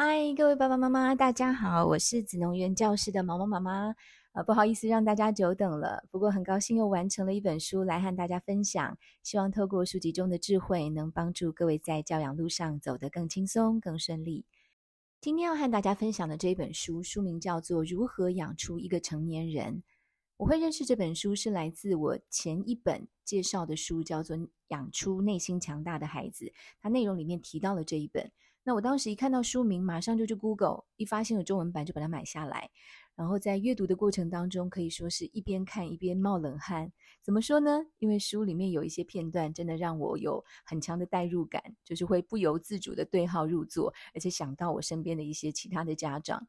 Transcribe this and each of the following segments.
嗨，各位爸爸妈妈，大家好，我是子穠园教室的毛毛妈妈。呃，不好意思让大家久等了，不过很高兴又完成了一本书来和大家分享。希望透过书籍中的智慧，能帮助各位在教养路上走得更轻松、更顺利。今天要和大家分享的这一本书，书名叫做《如何养出一个成年人》。我会认识这本书是来自我前一本介绍的书，叫做《养出内心强大的孩子》，它内容里面提到了这一本。那我当时一看到书名，马上就去 Google，一发现有中文版就把它买下来。然后在阅读的过程当中，可以说是一边看一边冒冷汗。怎么说呢？因为书里面有一些片段，真的让我有很强的代入感，就是会不由自主的对号入座，而且想到我身边的一些其他的家长。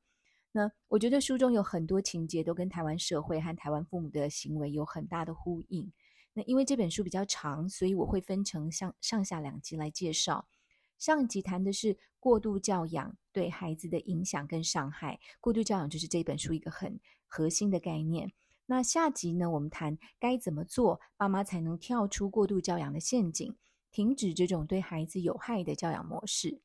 那我觉得书中有很多情节都跟台湾社会和台湾父母的行为有很大的呼应。那因为这本书比较长，所以我会分成上上下两集来介绍。上一集谈的是过度教养对孩子的影响跟伤害，过度教养就是这本书一个很核心的概念。那下集呢，我们谈该怎么做，爸妈才能跳出过度教养的陷阱，停止这种对孩子有害的教养模式。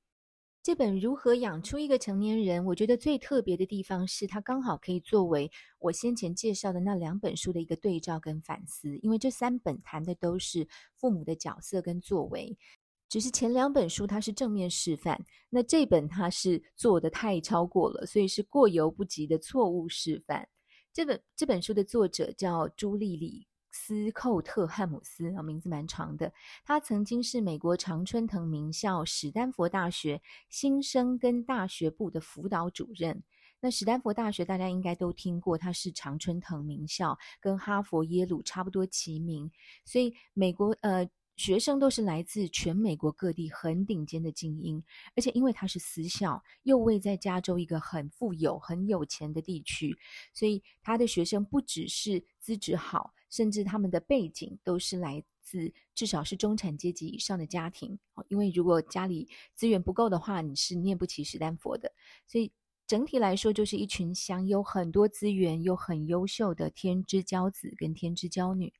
这本《如何养出一个成年人》，我觉得最特别的地方是，它刚好可以作为我先前介绍的那两本书的一个对照跟反思，因为这三本谈的都是父母的角色跟作为。只是前两本书它是正面示范，那这本它是做的太超过了，所以是过犹不及的错误示范。这本这本书的作者叫朱莉里斯寇特汉姆斯啊，名字蛮长的。他曾经是美国常春藤名校史丹佛大学新生跟大学部的辅导主任。那史丹佛大学大家应该都听过，它是常春藤名校，跟哈佛、耶鲁差不多齐名，所以美国呃。学生都是来自全美国各地很顶尖的精英，而且因为他是私校，又位在加州一个很富有、很有钱的地区，所以他的学生不只是资质好，甚至他们的背景都是来自至少是中产阶级以上的家庭。因为如果家里资源不够的话，你是念不起史丹佛的。所以整体来说，就是一群享有很多资源又很优秀的天之骄子跟天之骄女。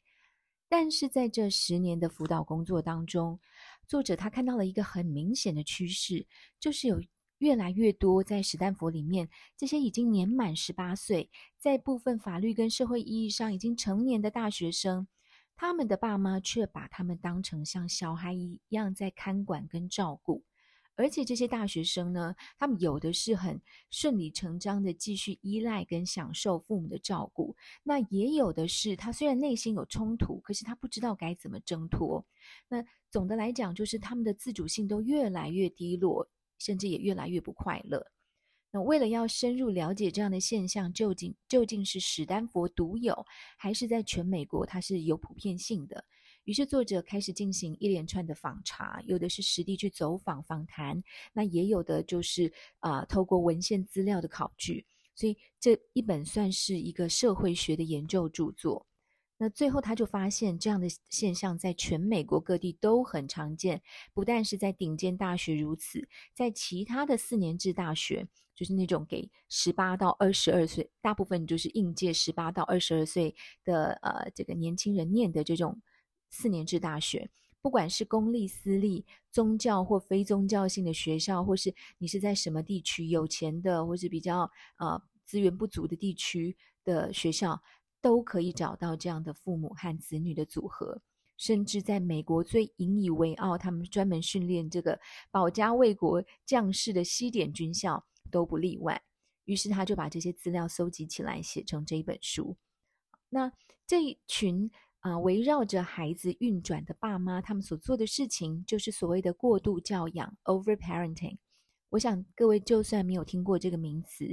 但是在这十年的辅导工作当中，作者他看到了一个很明显的趋势，就是有越来越多在史丹佛里面这些已经年满十八岁，在部分法律跟社会意义上已经成年的大学生，他们的爸妈却把他们当成像小孩一样在看管跟照顾。而且这些大学生呢，他们有的是很顺理成章的继续依赖跟享受父母的照顾，那也有的是他虽然内心有冲突，可是他不知道该怎么挣脱。那总的来讲，就是他们的自主性都越来越低落，甚至也越来越不快乐。那为了要深入了解这样的现象，究竟究竟是史丹佛独有，还是在全美国它是有普遍性的？于是作者开始进行一连串的访查，有的是实地去走访访谈，那也有的就是啊、透过文献资料的考据，所以这一本算是一个社会学的研究著作。那最后他就发现，这样的现象在全美国各地都很常见，不但是在顶尖大学如此，在其他的四年制大学，就是那种给十八到二十二岁，大部分就是应届十八到二十二岁的呃这个年轻人念的这种。四年制大学，不管是公立、私立、宗教或非宗教性的学校，或是你是在什么地区有钱的，或是比较呃资源不足的地区的学校，都可以找到这样的父母和子女的组合。甚至在美国最引以为傲，他们专门训练这个保家卫国将士的西点军校都不例外。于是他就把这些资料搜集起来，写成这一本书。那这一群。啊，围绕着孩子运转的爸妈，他们所做的事情就是所谓的过度教养 （overparenting）。我想各位就算没有听过这个名词，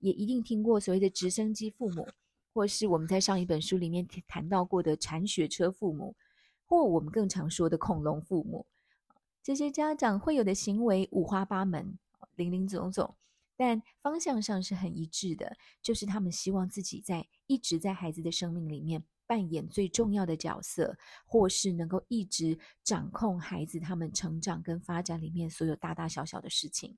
也一定听过所谓的直升机父母，或是我们在上一本书里面谈到过的铲雪车父母，或我们更常说的恐龙父母。这些家长会有的行为五花八门、林林总总，但方向上是很一致的，就是他们希望自己在一直在孩子的生命里面。扮演最重要的角色，或是能够一直掌控孩子他们成长跟发展里面所有大大小小的事情。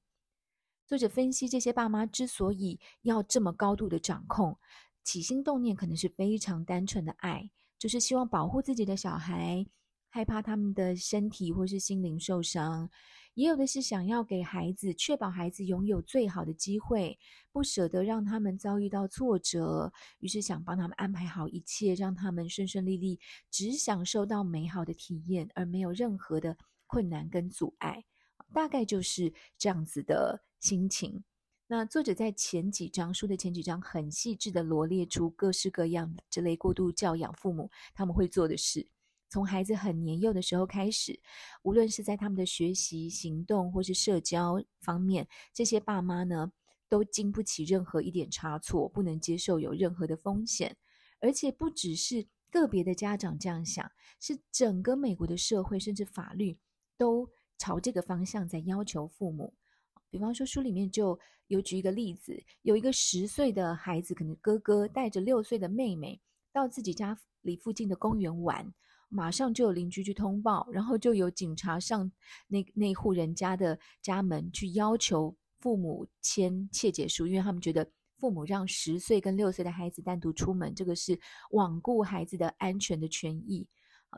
作者分析，这些爸妈之所以要这么高度的掌控，起心动念可能是非常单纯的爱，就是希望保护自己的小孩，害怕他们的身体或是心灵受伤。也有的是想要给孩子确保孩子拥有最好的机会，不舍得让他们遭遇到挫折，于是想帮他们安排好一切，让他们顺顺利利，只享受到美好的体验，而没有任何的困难跟阻碍。大概就是这样子的心情。那作者在前几章书的前几章很细致的罗列出各式各样的这类过度教养父母他们会做的事。从孩子很年幼的时候开始，无论是在他们的学习、行动或是社交方面，这些爸妈呢，都经不起任何一点差错，不能接受有任何的风险。而且不只是个别的家长这样想，是整个美国的社会甚至法律都朝这个方向在要求父母。比方说，书里面就有举一个例子，有一个十岁的孩子，可能哥哥带着六岁的妹妹到自己家里附近的公园玩。马上就有邻居去通报，然后就有警察上那那户人家的家门去要求父母签切结书，因为他们觉得父母让十岁跟六岁的孩子单独出门，这个是罔顾孩子的安全的权益。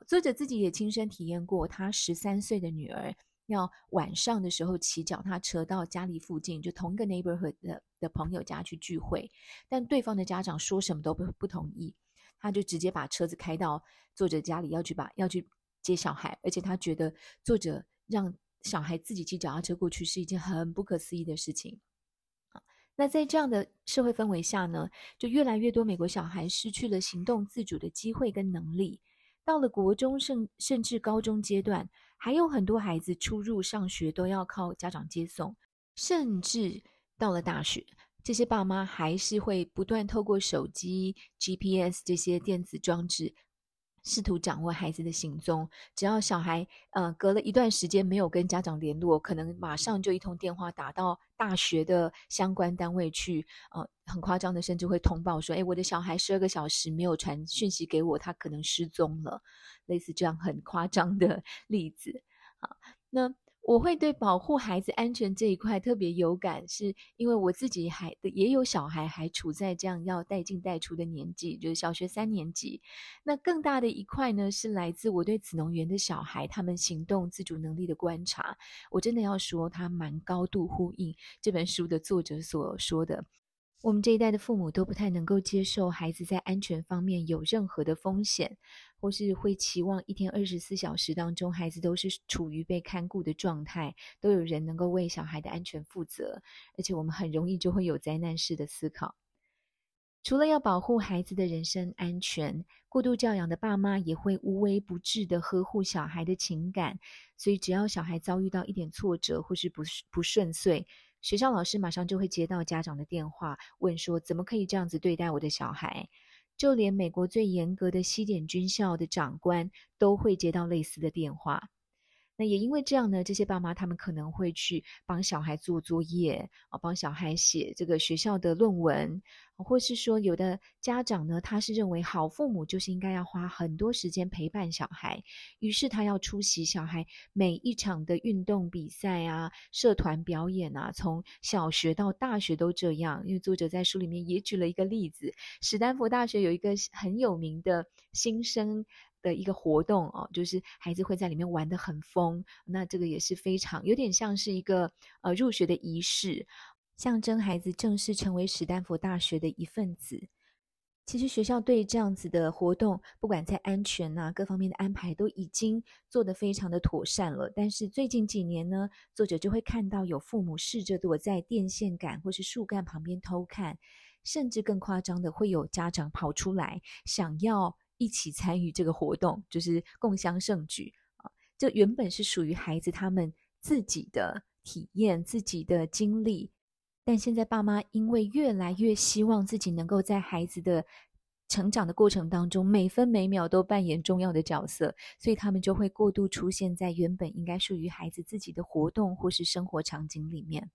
作者自己也亲身体验过，他十三岁的女儿要晚上的时候骑脚踏车到家里附近，就同一个 neighborhood 的的朋友家去聚会，但对方的家长说什么都不不同意。他就直接把车子开到作者家里，要去把要去接小孩，而且他觉得作者让小孩自己骑脚踏车过去是一件很不可思议的事情。那在这样的社会氛围下呢，就越来越多美国小孩失去了行动自主的机会跟能力。到了国中甚甚至高中阶段，还有很多孩子出入上学都要靠家长接送，甚至到了大学。这些爸妈还是会不断透过手机、GPS 这些电子装置，试图掌握孩子的行踪。只要小孩呃隔了一段时间没有跟家长联络，可能马上就一通电话打到大学的相关单位去，呃，很夸张的，甚至会通报说：“哎，我的小孩十二个小时没有传讯息给我，他可能失踪了。”类似这样很夸张的 例子。好，那。我会对保护孩子安全这一块特别有感，是因为我自己还也有小孩，还处在这样要带进带出的年纪，就是小学三年级。那更大的一块呢，是来自我对紫农园的小孩他们行动自主能力的观察。我真的要说，他蛮高度呼应这本书的作者所说的。我们这一代的父母都不太能够接受孩子在安全方面有任何的风险，或是会期望一天二十四小时当中孩子都是处于被看顾的状态，都有人能够为小孩的安全负责，而且我们很容易就会有灾难式的思考。除了要保护孩子的人身安全，过度教养的爸妈也会无微不至地呵护小孩的情感，所以只要小孩遭遇到一点挫折或是不不顺遂，学校老师马上就会接到家长的电话，问说怎么可以这样子对待我的小孩？就连美国最严格的西点军校的长官都会接到类似的电话。也因为这样呢，这些爸妈他们可能会去帮小孩做作业啊，帮小孩写这个学校的论文，或是说有的家长呢，他是认为好父母就是应该要花很多时间陪伴小孩，于是他要出席小孩每一场的运动比赛啊、社团表演啊，从小学到大学都这样。因为作者在书里面也举了一个例子，史丹佛大学有一个很有名的新生。的一个活动哦，就是孩子会在里面玩得很疯，那这个也是非常有点像是一个呃入学的仪式，象征孩子正式成为史丹佛大学的一份子。其实学校对这样子的活动，不管在安全啊各方面的安排都已经做得非常的妥善了。但是最近几年呢，作者就会看到有父母试着躲在电线杆或是树干旁边偷看，甚至更夸张的会有家长跑出来想要。一起参与这个活动，就是共襄盛举啊！这原本是属于孩子他们自己的体验、自己的经历，但现在爸妈因为越来越希望自己能够在孩子的成长的过程当中每分每秒都扮演重要的角色，所以他们就会过度出现在原本应该属于孩子自己的活动或是生活场景里面。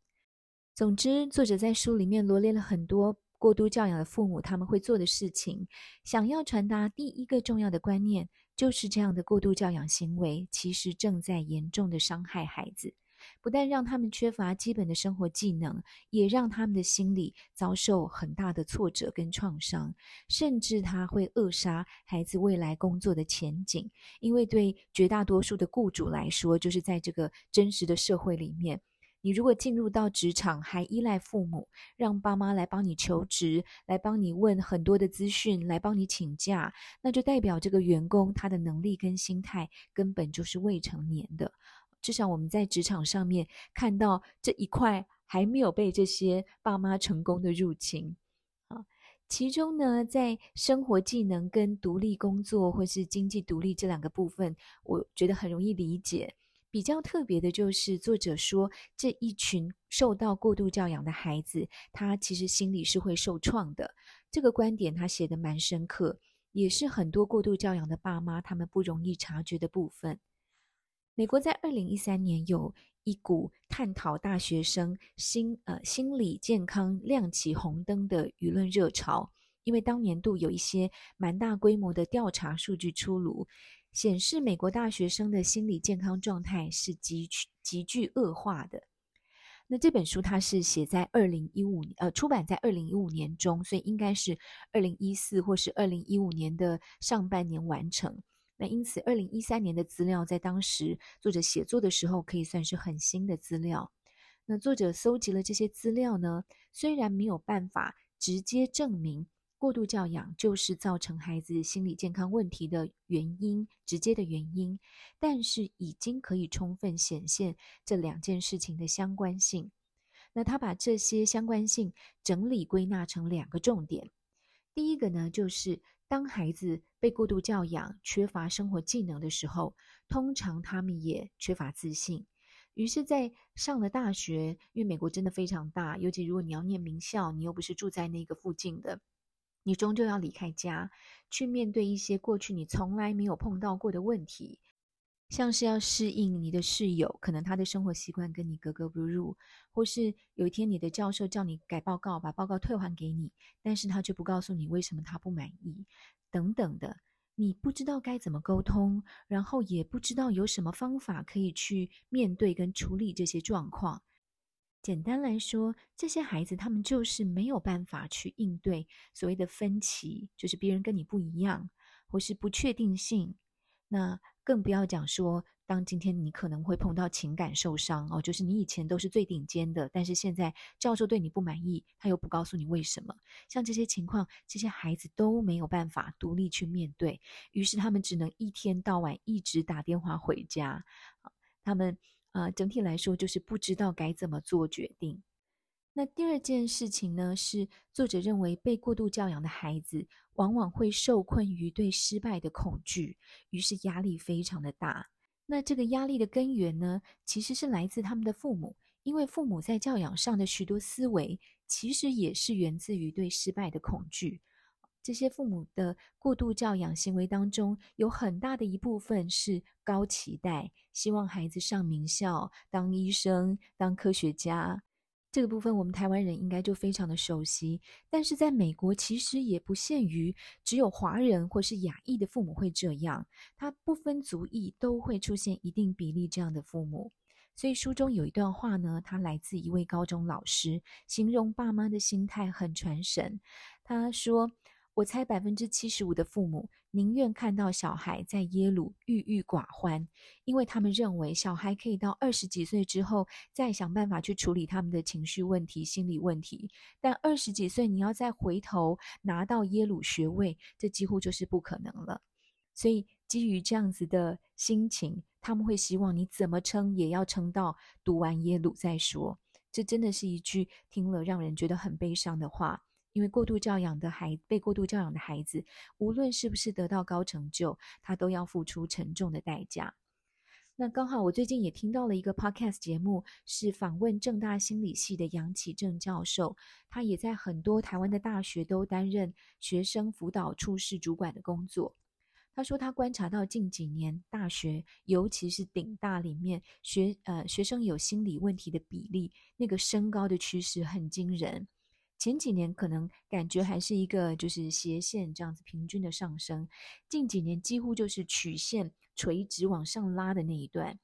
总之，作者在书里面罗列了很多。过度教养的父母，他们会做的事情，想要传达第一个重要的观念，就是这样的过度教养行为，其实正在严重的伤害孩子。不但让他们缺乏基本的生活技能，也让他们的心理遭受很大的挫折跟创伤，甚至他会扼杀孩子未来工作的前景。因为对绝大多数的雇主来说，就是在这个真实的社会里面。你如果进入到职场还依赖父母，让爸妈来帮你求职，来帮你问很多的资讯，来帮你请假，那就代表这个员工他的能力跟心态根本就是未成年的。至少我们在职场上面看到这一块还没有被这些爸妈成功的入侵啊。其中呢，在生活技能跟独立工作或是经济独立这两个部分，我觉得很容易理解。比较特别的就是，作者说这一群受到过度教养的孩子，他其实心里是会受创的。这个观点他写得蛮深刻，也是很多过度教养的爸妈他们不容易察觉的部分。美国在二零一三年有一股探讨大学生心呃心理健康亮起红灯的舆论热潮，因为当年度有一些蛮大规模的调查数据出炉。显示美国大学生的心理健康状态是极急剧恶化的。那这本书它是写在二零一五年，呃，出版在二零一五年中，所以应该是二零一四或是二零一五年的上半年完成。那因此，二零一三年的资料在当时作者写作的时候可以算是很新的资料。那作者搜集了这些资料呢，虽然没有办法直接证明。过度教养就是造成孩子心理健康问题的原因，直接的原因，但是已经可以充分显现这两件事情的相关性。那他把这些相关性整理归纳成两个重点。第一个呢，就是当孩子被过度教养、缺乏生活技能的时候，通常他们也缺乏自信。于是，在上了大学，因为美国真的非常大，尤其如果你要念名校，你又不是住在那个附近的。你终究要离开家，去面对一些过去你从来没有碰到过的问题，像是要适应你的室友，可能他的生活习惯跟你格格不入，或是有一天你的教授叫你改报告，把报告退还给你，但是他却不告诉你为什么他不满意，等等的，你不知道该怎么沟通，然后也不知道有什么方法可以去面对跟处理这些状况。简单来说，这些孩子他们就是没有办法去应对所谓的分歧，就是别人跟你不一样，或是不确定性。那更不要讲说，当今天你可能会碰到情感受伤哦，就是你以前都是最顶尖的，但是现在教授对你不满意，他又不告诉你为什么。像这些情况，这些孩子都没有办法独立去面对，于是他们只能一天到晚一直打电话回家，他们。啊、整体来说就是不知道该怎么做决定。那第二件事情呢，是作者认为被过度教养的孩子往往会受困于对失败的恐惧，于是压力非常的大。那这个压力的根源呢，其实是来自他们的父母，因为父母在教养上的许多思维，其实也是源自于对失败的恐惧。这些父母的过度教养行为当中，有很大的一部分是高期待，希望孩子上名校、当医生、当科学家。这个部分我们台湾人应该就非常的熟悉。但是在美国，其实也不限于只有华人或是亚裔的父母会这样，他不分族裔都会出现一定比例这样的父母。所以书中有一段话呢，他来自一位高中老师，形容爸妈的心态很传神。他说。我猜百分之七十五的父母宁愿看到小孩在耶鲁郁郁寡欢，因为他们认为小孩可以到二十几岁之后再想办法去处理他们的情绪问题、心理问题。但二十几岁你要再回头拿到耶鲁学位，这几乎就是不可能了。所以基于这样子的心情，他们会希望你怎么撑也要撑到读完耶鲁再说。这真的是一句听了让人觉得很悲伤的话。因为过度教养的孩，被过度教养的孩子，无论是不是得到高成就，他都要付出沉重的代价。那刚好我最近也听到了一个 podcast 节目，是访问正大心理系的杨启正教授，他也在很多台湾的大学都担任学生辅导处室主管的工作。他说他观察到近几年大学，尤其是顶大里面学呃学生有心理问题的比例，那个升高的趋势很惊人。前几年可能感觉还是一个就是斜线这样子平均的上升，近几年几乎就是曲线垂直往上拉的那一段。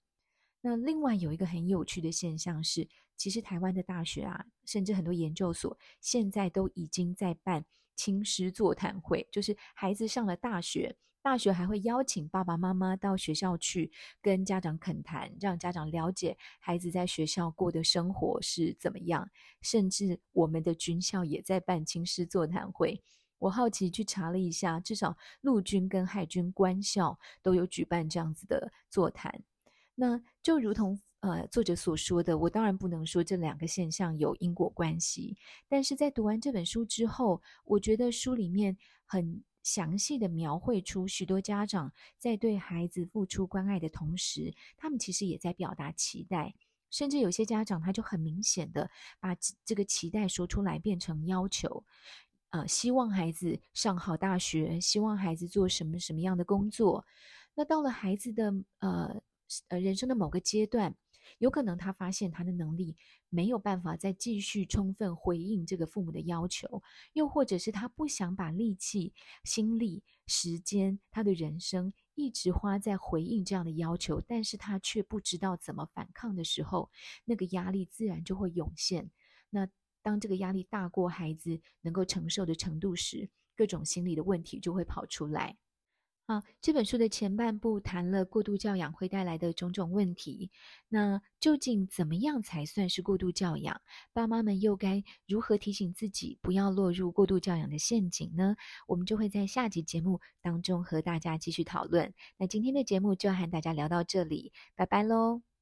那另外有一个很有趣的现象是，其实台湾的大学啊，甚至很多研究所现在都已经在办青师座谈会，就是孩子上了大学。大学还会邀请爸爸妈妈到学校去跟家长恳谈，让家长了解孩子在学校过的生活是怎么样。甚至我们的军校也在办亲师座谈会。我好奇去查了一下，至少陆军跟海军官校都有举办这样子的座谈。那就如同呃作者所说的，我当然不能说这两个现象有因果关系，但是在读完这本书之后，我觉得书里面很。详细的描绘出许多家长在对孩子付出关爱的同时，他们其实也在表达期待，甚至有些家长他就很明显的把这个期待说出来变成要求，呃，希望孩子上好大学，希望孩子做什么什么样的工作。那到了孩子的呃呃人生的某个阶段。有可能他发现他的能力没有办法再继续充分回应这个父母的要求，又或者是他不想把力气、心力、时间，他的人生一直花在回应这样的要求，但是他却不知道怎么反抗的时候，那个压力自然就会涌现。那当这个压力大过孩子能够承受的程度时，各种心理的问题就会跑出来。啊，这本书的前半部谈了过度教养会带来的种种问题。那究竟怎么样才算是过度教养？爸妈们又该如何提醒自己不要落入过度教养的陷阱呢？我们就会在下集节目当中和大家继续讨论。那今天的节目就和大家聊到这里，拜拜喽。